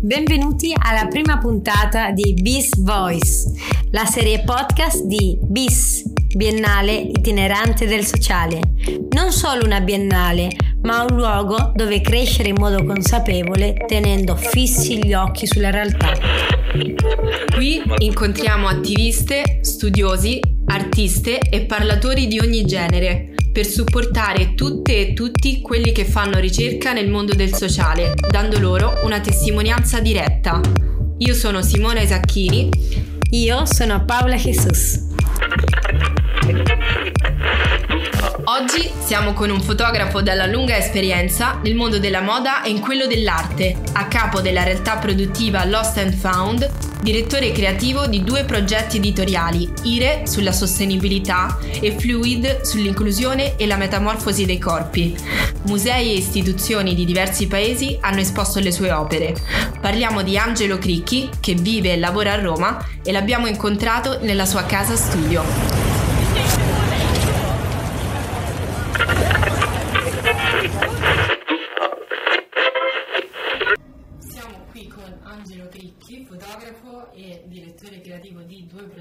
Benvenuti alla prima puntata di Bis Voice, la serie podcast di Bis, Biennale itinerante del sociale. Non solo una biennale, ma un luogo dove crescere in modo consapevole tenendo fissi gli occhi sulla realtà. Qui incontriamo attiviste, studiosi, artiste e parlatori di ogni genere per supportare tutte e tutti quelli che fanno ricerca nel mondo del sociale, dando loro una testimonianza diretta. Io sono Simona Sacchini. Io sono Paola Jesus. Oggi siamo con un fotografo dalla lunga esperienza nel mondo della moda e in quello dell'arte, a capo della realtà produttiva Lost and Found, direttore creativo di due progetti editoriali, IRE sulla sostenibilità e Fluid sull'inclusione e la metamorfosi dei corpi. Musei e istituzioni di diversi paesi hanno esposto le sue opere. Parliamo di Angelo Cricchi, che vive e lavora a Roma, e l'abbiamo incontrato nella sua casa studio.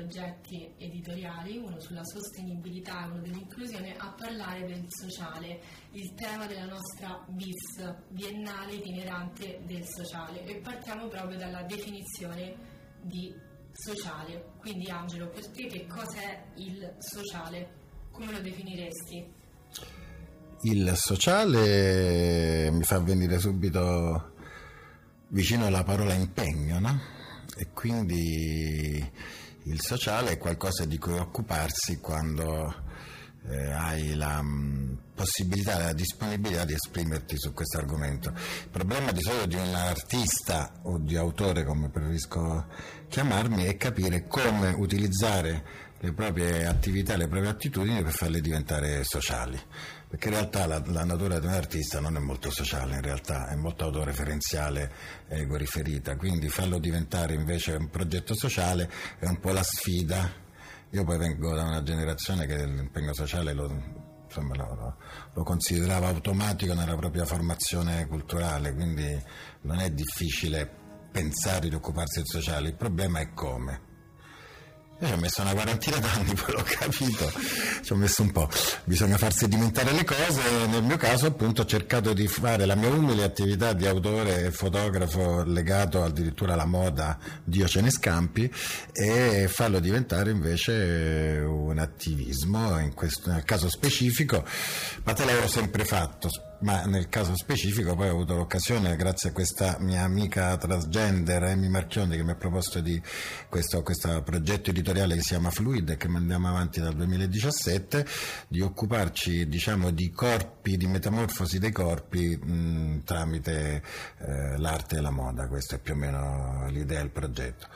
Progetti editoriali, uno sulla sostenibilità e uno dell'inclusione, a parlare del sociale, il tema della nostra BIS, Biennale Itinerante del Sociale. E partiamo proprio dalla definizione di sociale. Quindi Angelo, per te che cos'è il sociale? Come lo definiresti? Il sociale mi fa venire subito vicino alla parola impegno, no? E quindi il sociale è qualcosa di cui occuparsi quando eh, hai la mm, possibilità, la disponibilità di esprimerti su questo argomento. Il problema di solito di un artista o di autore, come preferisco chiamarmi, è capire come utilizzare le proprie attività, le proprie attitudini per farle diventare sociali perché in realtà la, la, natura di un artista non è molto sociale, in realtà è molto autoreferenziale, ego riferita, quindi farlo diventare invece un progetto sociale è un po' la sfida. Io poi vengo da una generazione che l'impegno sociale lo, insomma, lo, lo considerava automatico nella propria formazione culturale, quindi non è difficile pensare di occuparsi del sociale, il problema è come. Io ci ho messo una quarantina d'anni, poi l'ho capito, ci ho messo un po'. Bisogna farsi sedimentare le cose nel mio caso appunto ho cercato di fare la mia umile attività di autore e fotografo legato addirittura alla moda Dio ce ne scampi e farlo diventare invece un attivismo, in questo, nel caso specifico, ma te l'avevo sempre fatto, ma nel caso specifico poi ho avuto l'occasione, grazie a questa mia amica transgender, Amy Marchiondi, che mi ha proposto di questo, questo progetto editoriale che si chiama Fluid e che mandiamo avanti dal 2017, di occuparci diciamo, di corpi, di metamorfosi dei corpi mh, tramite eh, l'arte e la moda, questa è più o meno l'idea del progetto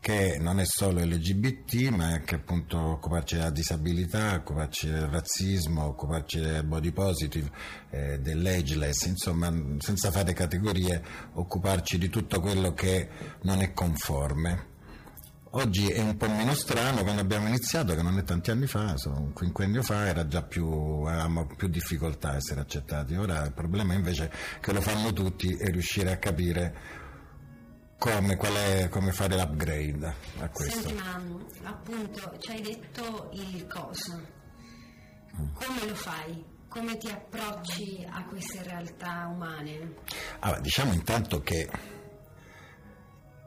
che non è solo LGBT, ma anche appunto occuparci della disabilità, occuparci del razzismo, occuparci del body positive, eh, dell'ageless, insomma, senza fare categorie, occuparci di tutto quello che non è conforme. Oggi è un po' meno strano, quando abbiamo iniziato, che non è tanti anni fa, solo un quinquennio fa, era già più, avevamo più difficoltà a essere accettati. Ora il problema invece è che lo fanno tutti e riuscire a capire come, è, come, fare l'upgrade a questo? Senti, ma appunto ci hai detto il cosa. Come lo fai? Come ti approcci a queste realtà umane? Allora, diciamo intanto che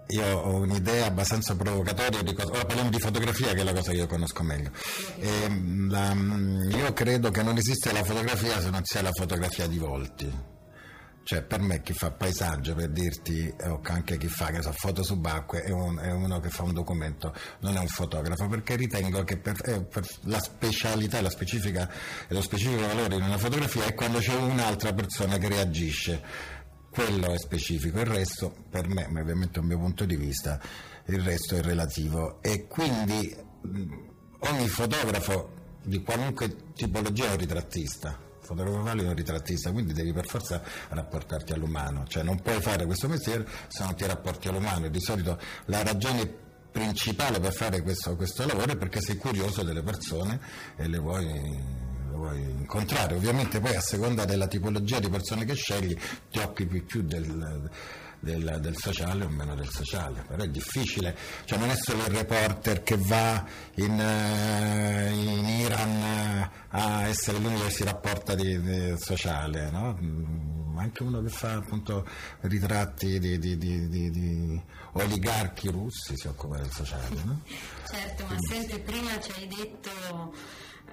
io ho un'idea abbastanza provocatoria di cosa. Ora parliamo di fotografia, che è la cosa che io conosco meglio. E, la, io credo che non esiste la fotografia se non sia la fotografia di volti cioè, per me chi fa paesaggio, per dirti, o anche chi fa so, foto subacquee, è, un, è, uno che fa un documento, non è un fotografo, perché ritengo che per, eh, per la specialità, la specifica lo specifico valore di una fotografia è quando c'è un'altra persona che reagisce. Quello è specifico, il resto, per me, ma ovviamente è un mio punto di vista, il resto è relativo. E quindi ogni fotografo di qualunque tipologia è un ritrattista fotografo valido è un ritrattista, quindi devi per forza rapportarti all'umano, cioè non puoi fare questo mestiere se non ti rapporti all'umano. Di solito la ragione principale per fare questo, questo lavoro è perché sei curioso delle persone e le vuoi vuoi incontrare. Ovviamente poi a seconda della tipologia di persone che scegli ti occupi più del, del, del, sociale o meno del sociale, però è difficile, cioè non è solo il reporter che va in, eh, in Iran a essere l'unico che si rapporta di, di sociale, no? Mm, anche uno che fa appunto ritratti di, di, di oligarchi russi si occupa del sociale. No? Certo, ma sempre prima ci hai detto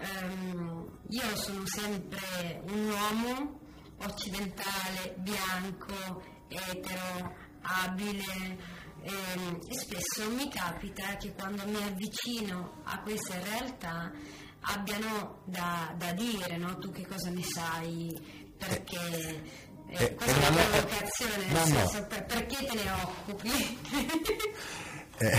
um, io sono sempre un uomo occidentale, bianco, etero, abile ehm, e spesso mi capita che quando mi avvicino a queste realtà abbiano da, da dire, no? tu che cosa ne sai, perché eh, eh, questa è una provocazione, no, senso, no. Per, perché te ne occupi? Eh,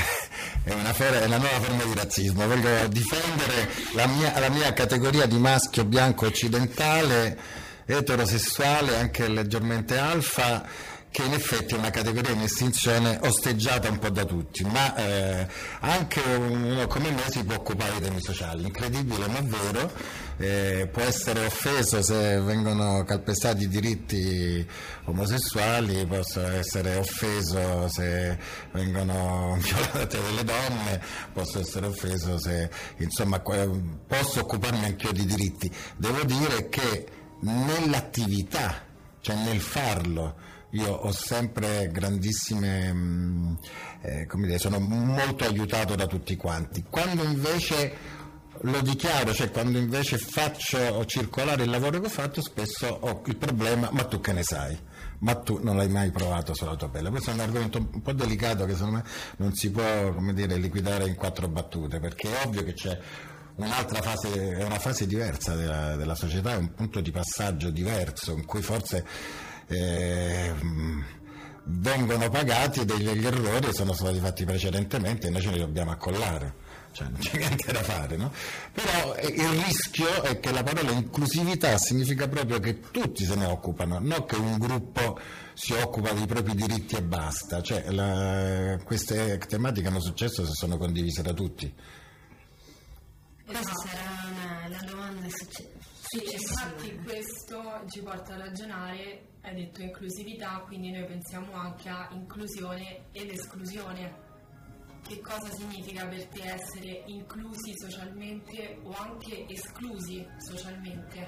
è una, è una, nuova forma di razzismo, voglio difendere la mia, la mia categoria di maschio bianco occidentale, eterosessuale, anche leggermente alfa che in effetti è una categoria in estinzione osteggiata un po' da tutti, ma eh, anche uno come me si può occupare dei temi sociali, incredibile ma vero, eh, può essere offeso se vengono calpestati i diritti omosessuali, può essere offeso se vengono violate delle donne, posso essere offeso se insomma posso occuparmi anche io di diritti. Devo dire che nell'attività, cioè nel farlo, io ho sempre grandissime, mm, eh, come dire, sono molto aiutato da tutti quanti. Quando invece lo dichiaro, cioè quando invece faccio circolare il lavoro che ho fatto, spesso ho il problema, ma tu che ne sai? Ma tu non l'hai mai provato sulla tua pelle? Questo è un argomento un po' delicato che secondo me non si può dire, liquidare in quattro battute, perché è ovvio che c'è un'altra fase, è una fase diversa della, della società, è un punto di passaggio diverso in cui forse eh, vengono pagati degli errori che sono stati fatti precedentemente e noi ce li dobbiamo accollare. Cioè, non c'è niente da fare, no? Però eh, il rischio è che la parola inclusività significa proprio che tutti se ne occupano, non che un gruppo si occupa dei propri diritti e basta. Cioè, la, queste tematiche hanno successo se sono condivise da tutti. Questa sarà una, la domanda successiva. Infatti questo ci porta a ragionare, hai detto inclusività, quindi noi pensiamo anche a inclusione ed esclusione. Che cosa significa per te essere inclusi socialmente o anche esclusi socialmente?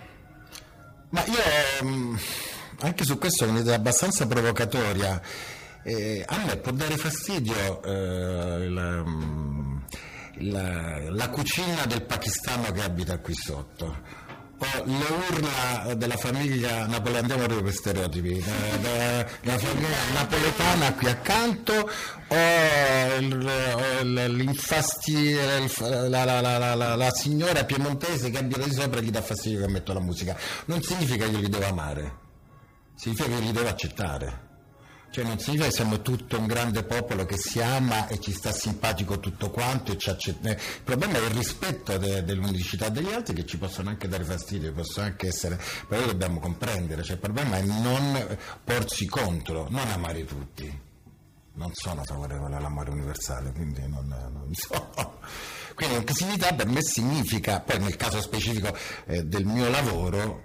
Ma io mm, anche su questo ho un'idea abbastanza provocatoria. Eh, a me può dare fastidio eh, la, mm, la, la cucina del pakistano che abita qui sotto le urla della famiglia napoletana, andiamo proprio per stereotipi, della famiglia napoletana qui accanto o la, la, la, la, signora piemontese che abita di sopra gli dà fastidio che metto la musica. Non significa che io li devo amare, significa che li devo accettare. Cioè non significa che siamo tutto un grande popolo che si ama e ci sta simpatico tutto quanto e accetta. Il problema è il rispetto de, dell'unicità degli altri che ci possono anche dare fastidio, possono anche essere. Però dobbiamo comprendere, cioè, il problema è non porsi contro, non amare tutti. Non sono favorevole all'amore universale, quindi non, non so. Quindi inclusività per me significa, poi nel caso specifico eh, del mio lavoro,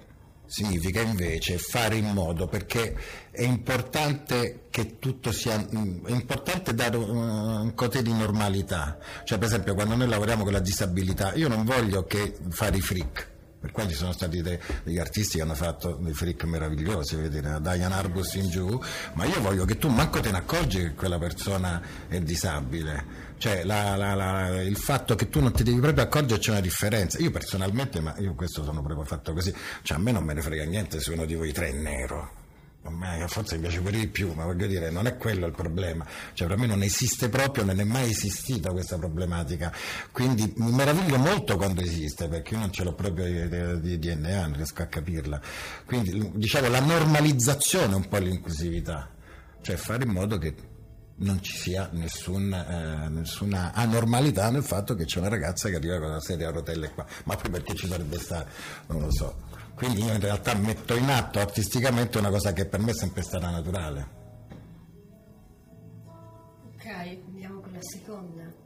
significa invece fare in modo perché è importante che tutto sia è importante dare un cote di normalità. Cioè per esempio quando noi lavoriamo con la disabilità io non voglio che fare i freak per cui ci sono stati de, degli artisti che hanno fatto dei freak meravigliosi, vedete, da Diane Arbus in giù, ma io voglio che tu manco te ne accorgi che quella persona è disabile. Cioè la, la, la, il fatto che tu non ti devi proprio accorgere c'è una differenza. Io personalmente, ma io questo sono proprio fatto così, cioè a me non me ne frega niente se uno di voi tre è nero forse mi piace pure di più, ma voglio dire, non è quello il problema. Cioè, per me non esiste proprio, non è mai esistita questa problematica. Quindi mi meraviglio molto quando esiste, perché io non ce l'ho proprio di, DNA, non riesco a capirla. Quindi, diciamo, la normalizzazione è un po' l'inclusività, cioè fare in modo che non ci sia nessun, eh, nessuna anormalità nel fatto che c'è una ragazza che arriva con una sedia a rotelle qua, ma poi perché ci sarebbe stata, non lo so. Quindi io in realtà metto in atto artisticamente una cosa che per me è sempre stata naturale. Ok, andiamo con la seconda.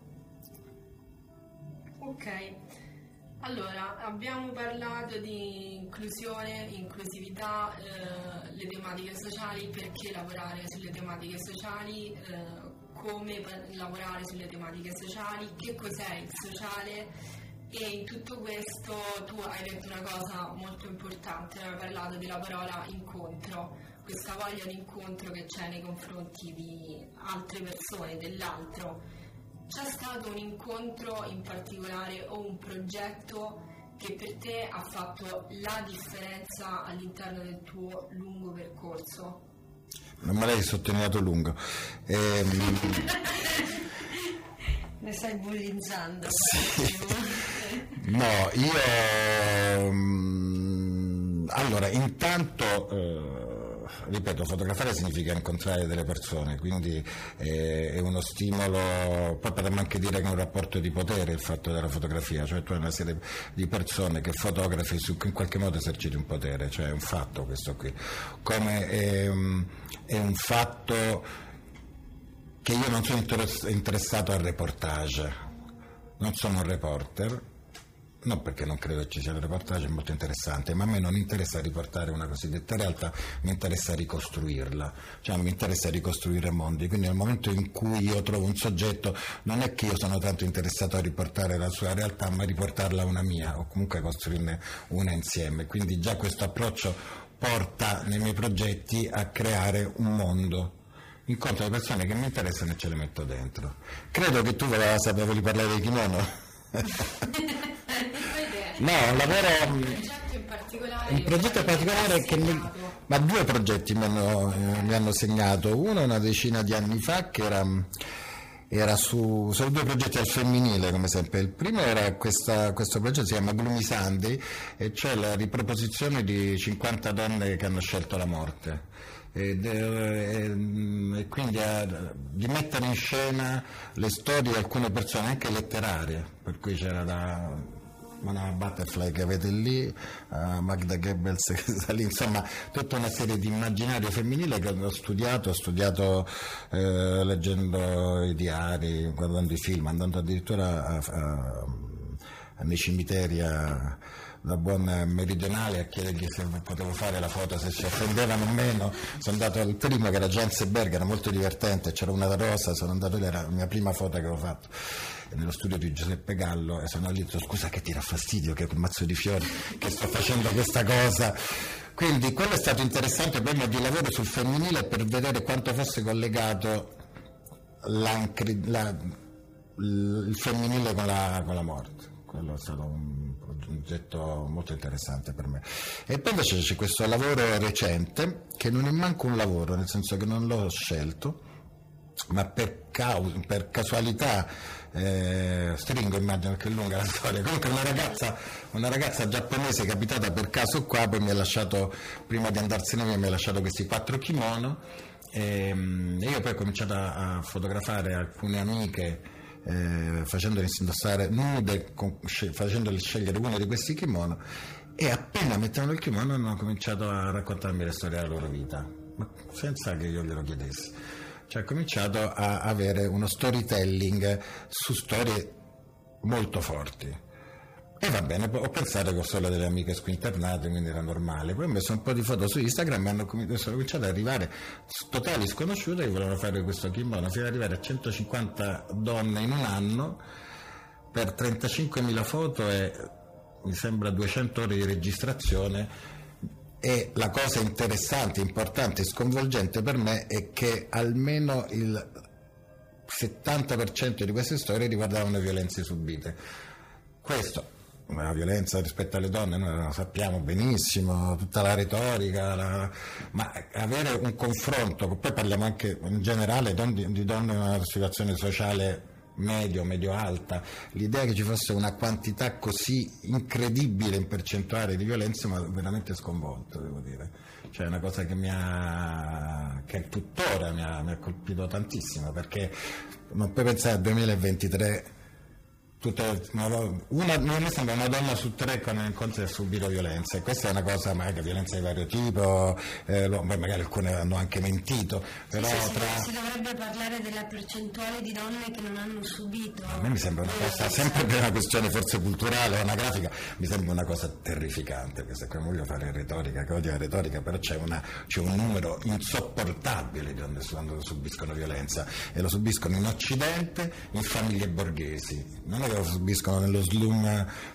Ok, Allora, abbiamo parlato di inclusione, inclusività, eh, le tematiche sociali, perché lavorare sulle tematiche sociali, eh, come lavorare sulle tematiche sociali, che cos'è il sociale e in tutto questo tu hai detto una cosa molto importante, hai parlato della parola incontro, questa voglia di incontro che c'è nei confronti di altre persone, dell'altro. C'è stato un incontro in particolare o un progetto che per te ha fatto la differenza all'interno del tuo lungo percorso? Non me l'hai sottolineato lungo. Ehm... Ne stai bullizzando. Sì. No, io... Mm, allora, intanto... Eh, ripeto, fotografare significa incontrare delle persone, quindi eh, è uno stimolo, poi potremmo anche dire che è un rapporto di potere il fatto della fotografia, cioè tu hai una serie di persone che fotografi su cui in qualche modo eserciti un potere, cioè è un fatto questo qui, come è, è un fatto che io non sono interessato al reportage, non sono un reporter, non perché non credo che ci sia il reportage, è molto interessante, ma a me non interessa riportare una cosiddetta realtà, mi interessa ricostruirla, cioè mi interessa ricostruire mondi, quindi nel momento in cui io trovo un soggetto non è che io sono tanto interessato a riportare la sua realtà, ma a riportarla una mia o comunque a costruirne una insieme, quindi già questo approccio porta nei miei progetti a creare un mondo incontro le persone che mi interessano e ce le metto dentro. Credo che tu sapevi parlare di kimono. no, un lavoro. Un progetto in particolare, un progetto particolare che mi, ma due progetti mi hanno, eh, mi hanno, segnato. Uno una decina di anni fa che era, era su, su, due progetti al femminile, come sempre. Il primo era questa, questo progetto si chiama Gloomy Sunday, e cioè la riproposizione di 50 donne che hanno scelto la morte e, e, e quindi a, di mettere in scena le storie di alcune persone, anche letterarie, per cui c'era da Mona Butterfly che avete lì, uh, Magda Goebbels che sta lì, insomma tutta una serie di immaginario femminile che ho studiato, ho studiato eh, leggendo i diari, guardando i film, andando addirittura a, a, a, nei cimiteri a da buon meridionale a chiedergli se potevo fare la foto, se si offendevano o meno. Sono andato al primo che era Berg, era molto divertente, c'era una rosa, sono andato lì, era la mia prima foto che avevo fatto nello studio di Giuseppe Gallo e sono lì, scusa che ti dà fastidio che quel mazzo di fiori che sto facendo questa cosa. Quindi quello è stato interessante me di lavoro sul femminile per vedere quanto fosse collegato la, il femminile con la, con la morte quello è stato un progetto molto interessante per me. E poi invece c'è questo lavoro recente, che non è manco un lavoro, nel senso che non l'ho scelto, ma per, causa, per casualità, eh, stringo immagino che è lunga la storia, comunque una ragazza, una ragazza giapponese capitata per caso qua, poi mi ha lasciato, prima di andarsene via, mi ha lasciato questi quattro kimono e, ehm, e io poi ho cominciato a, a fotografare alcune amiche eh, facendole indossare nude, con, facendole scegliere uno di questi kimono e appena mettevano il kimono hanno cominciato a raccontarmi le storie della loro vita, ma senza che io glielo chiedessi. Cioè, ho cominciato a avere uno storytelling su storie molto forti e va bene, ho pensato che ho solo delle amiche squinternate, quindi era normale. Poi ho messo un po' di foto su Instagram e hanno cominciato ad arrivare totali sconosciute che volevano fare questo kimono, fino ad arrivare a 150 donne in un anno per 35.000 foto e mi sembra 200 ore di registrazione. E la cosa interessante, importante e sconvolgente per me è che almeno il 70% di queste storie riguardavano violenze subite. Questo la violenza rispetto alle donne, noi lo sappiamo benissimo, tutta la retorica, la, ma avere un confronto, poi parliamo anche in generale di donne in una situazione sociale medio, medio-alta, l'idea che ci fosse una quantità così incredibile in percentuale di violenza mi ha veramente sconvolto, devo dire. Cioè è una cosa che mi ha, che tuttora mi ha, mi ha colpito tantissimo, perché non puoi pensare al 2023 tutte, una, mi sembra una donna su tre con incontri ha subito violenza e questa è una cosa magari violenza di vario tipo eh, magari alcune hanno anche mentito però sì, sì, tra... si dovrebbe parlare della percentuale di donne che non hanno subito a me mi sembra una cosa sempre per una questione forse culturale anagrafica mi sembra una cosa terrificante questa qua voglio fare retorica che odio la retorica però c'è, una, c'è un numero insopportabile di donne quando subiscono violenza e lo subiscono in occidente in famiglie borghesi. Non che subiscono nello slum,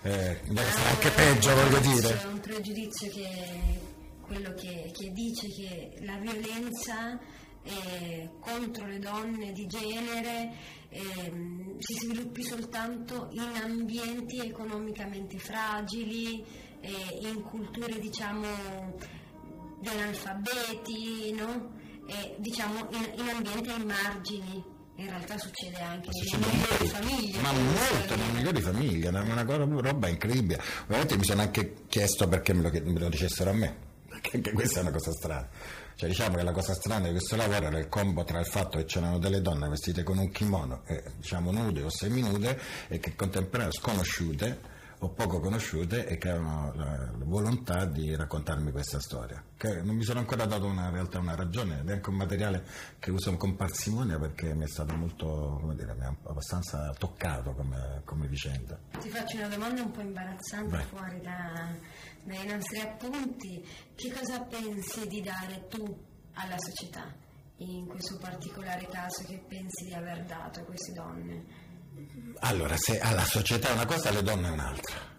eh, ah, anche peggio voglio dire. C'è un pregiudizio che quello che, che dice che la violenza eh, contro le donne di genere eh, si sviluppi soltanto in ambienti economicamente fragili, eh, in culture diciamo di analfabeti, no? diciamo in, in ambienti ai margini in realtà succede anche nelle migliori famiglie. Ma molto nelle migliori famiglie, è una, roba incredibile. Ovviamente mi sono anche chiesto perché me lo, me lo dicessero a me, perché anche questa è una cosa strana. Cioè, diciamo che la cosa strana di questo lavoro era il combo tra il fatto che c'erano delle donne vestite con un kimono, e, diciamo nude o seminude, e che contemporaneamente sconosciute o poco conosciute e che avevano la, volontà di raccontarmi questa storia. Che non mi sono ancora dato una, in realtà una ragione, ed è anche un materiale che uso con parsimonia perché mi è stato molto, come dire, mi ha abbastanza toccato come, come vicenda. Ti faccio una domanda un po' imbarazzante Vai. fuori da, dai nostri appunti. Che cosa pensi di dare tu alla società? In questo particolare caso che pensi di aver dato a queste donne? Allora, se alla società è una cosa, alle donne è un'altra.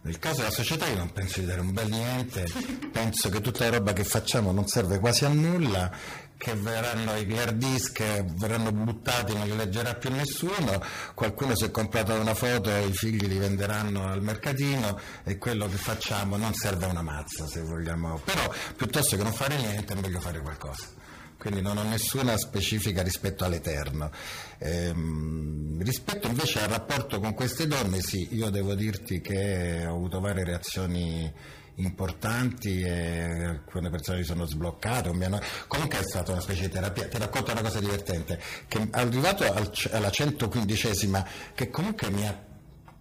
Nel caso della società io non penso di dare un bel niente, penso che tutta la roba che facciamo non serve quasi a nulla, che verranno i hard disk, verranno buttati, non li leggerà più nessuno, qualcuno si è comprato una foto e i figli li venderanno al mercatino e quello che facciamo non serve a una mazza se vogliamo, però piuttosto che non fare niente è meglio fare qualcosa quindi non ho nessuna specifica rispetto all'Eterno. Ehm, rispetto invece al rapporto con queste donne, sì, io devo dirti che ho avuto varie reazioni importanti e alcune persone si sono sbloccate. Hanno... Comunque è stata una specie di terapia. Ti racconto una cosa divertente, che arrivato al, alla 115esima, che comunque mi ha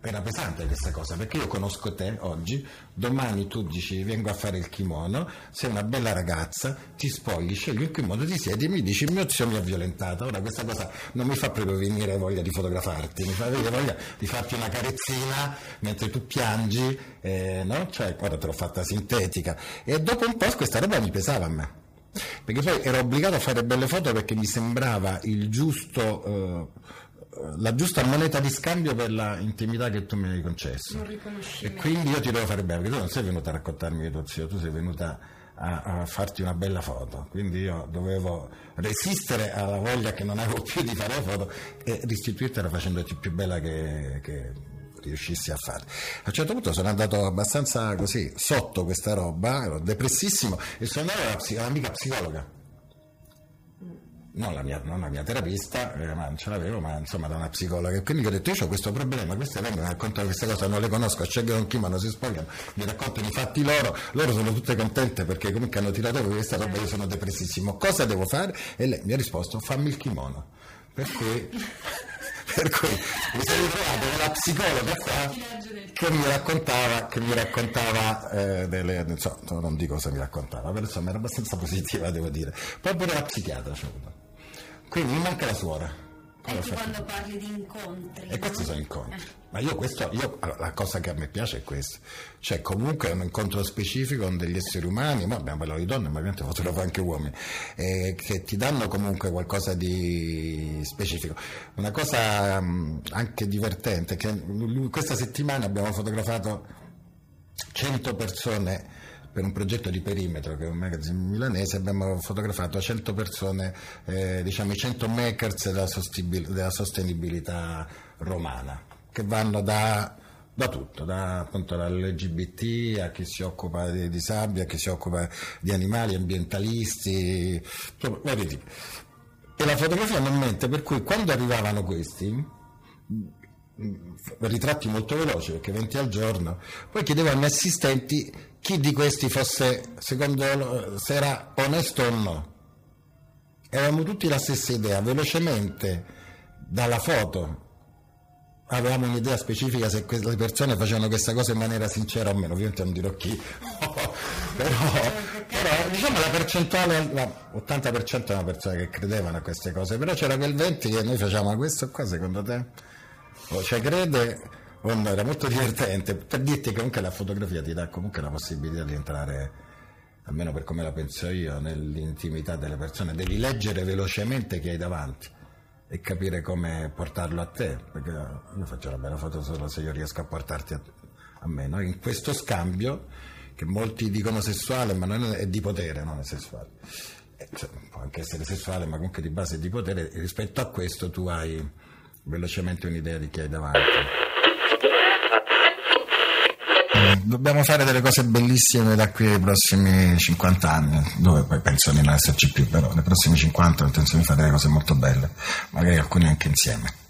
era pesante questa cosa perché io conosco te oggi, domani tu dici vengo a fare il kimono, sei una bella ragazza, ti spogli, scegli il kimono, ti siedi e mi dici mio zio mi ha violentato. Ora questa cosa non mi fa proprio venire voglia di fotografarti, mi fa venire voglia di farti una carezzina mentre tu piangi, eh, no? Cioè, guarda te l'ho fatta sintetica. E dopo un po' questa roba mi pesava a me. Perché poi ero obbligato a fare belle foto perché mi sembrava il giusto... Eh, la giusta moneta di scambio per l'intimità che tu mi hai concesso. E quindi io ti devo fare bene, perché tu non sei venuta a raccontarmi di tuo zio, tu sei venuta a, a, farti una bella foto. Quindi io dovevo resistere alla voglia che non avevo più di fare foto e restituirtela facendoti più bella che, che riuscissi a fare. A un certo punto sono andato abbastanza così sotto questa roba, ero depressissimo e sono andato all'amica psicologa non la mia, non la mia terapista, eh, ma non ce l'avevo, ma insomma da una psicologa. E quindi ho detto: Io ho questo problema, queste vengono, mi raccontano queste cose, non le conosco, scelgono chi, ma non si spogliano, mi raccontano i fatti loro, loro sono tutte contente perché comunque hanno tirato fuori questa roba, io sono depressissimo. Cosa devo fare? E lei mi ha risposto: fammi il kimono. Per cui, per cui mi sono ritrovato con la psicologa qua che mi raccontava, che mi raccontava eh, delle, insomma, non dico cosa mi raccontava, però insomma era abbastanza positiva devo dire. Pure la psichiatra c'è avuto. Quindi mi manca la suora. Ecco quando parli di incontri. E questi sono incontri. Ma io questo, io, la cosa che a me piace è questa. Cioè comunque è un incontro specifico con degli esseri umani, ma abbiamo parlato di donne, ma ovviamente fotografo anche uomini, eh, che ti danno comunque qualcosa di specifico. Una cosa mh, anche divertente, che questa settimana abbiamo fotografato 100 persone per un progetto di perimetro che è un magazine milanese abbiamo fotografato 100 persone, eh, diciamo i 100 makers della, della, sostenibilità romana, che vanno da, da tutto, da, appunto dall'LGBT a chi si occupa di disabili, a chi si occupa di animali, ambientalisti, vari tipi. E la fotografia non mente, per cui quando arrivavano questi, ritratti molto veloci perché 20 al giorno, poi miei assistenti chi di questi fosse, secondo se era onesto o no. Avevamo tutti la stessa idea, velocemente, dalla foto avevamo un'idea specifica se le persone facevano questa cosa in maniera sincera o meno, ovviamente non dirò chi, però, però, diciamo la percentuale, l'80% erano persone che credevano a queste cose, però c'era quel 20% che noi facevamo, questo qua secondo te? O cioè crede no, era molto divertente, per dirti che comunque la fotografia ti dà comunque la possibilità di entrare almeno per come la penso io, nell'intimità delle persone, devi leggere velocemente chi hai davanti e capire come portarlo a te, perché io faccio una bella foto solo se io riesco a portarti a, a me, no? in questo scambio che molti dicono sessuale, ma non è, è di potere, non è sessuale. Eh, cioè, può anche essere sessuale, ma comunque di base è di potere, e rispetto a questo tu hai velocemente un'idea di chi hai davanti. Dobbiamo fare delle cose bellissime da qui ai prossimi 50 anni, dove poi penso di non esserci più, però nei prossimi 50 ho intenzione di fare delle cose molto belle, magari alcune anche insieme.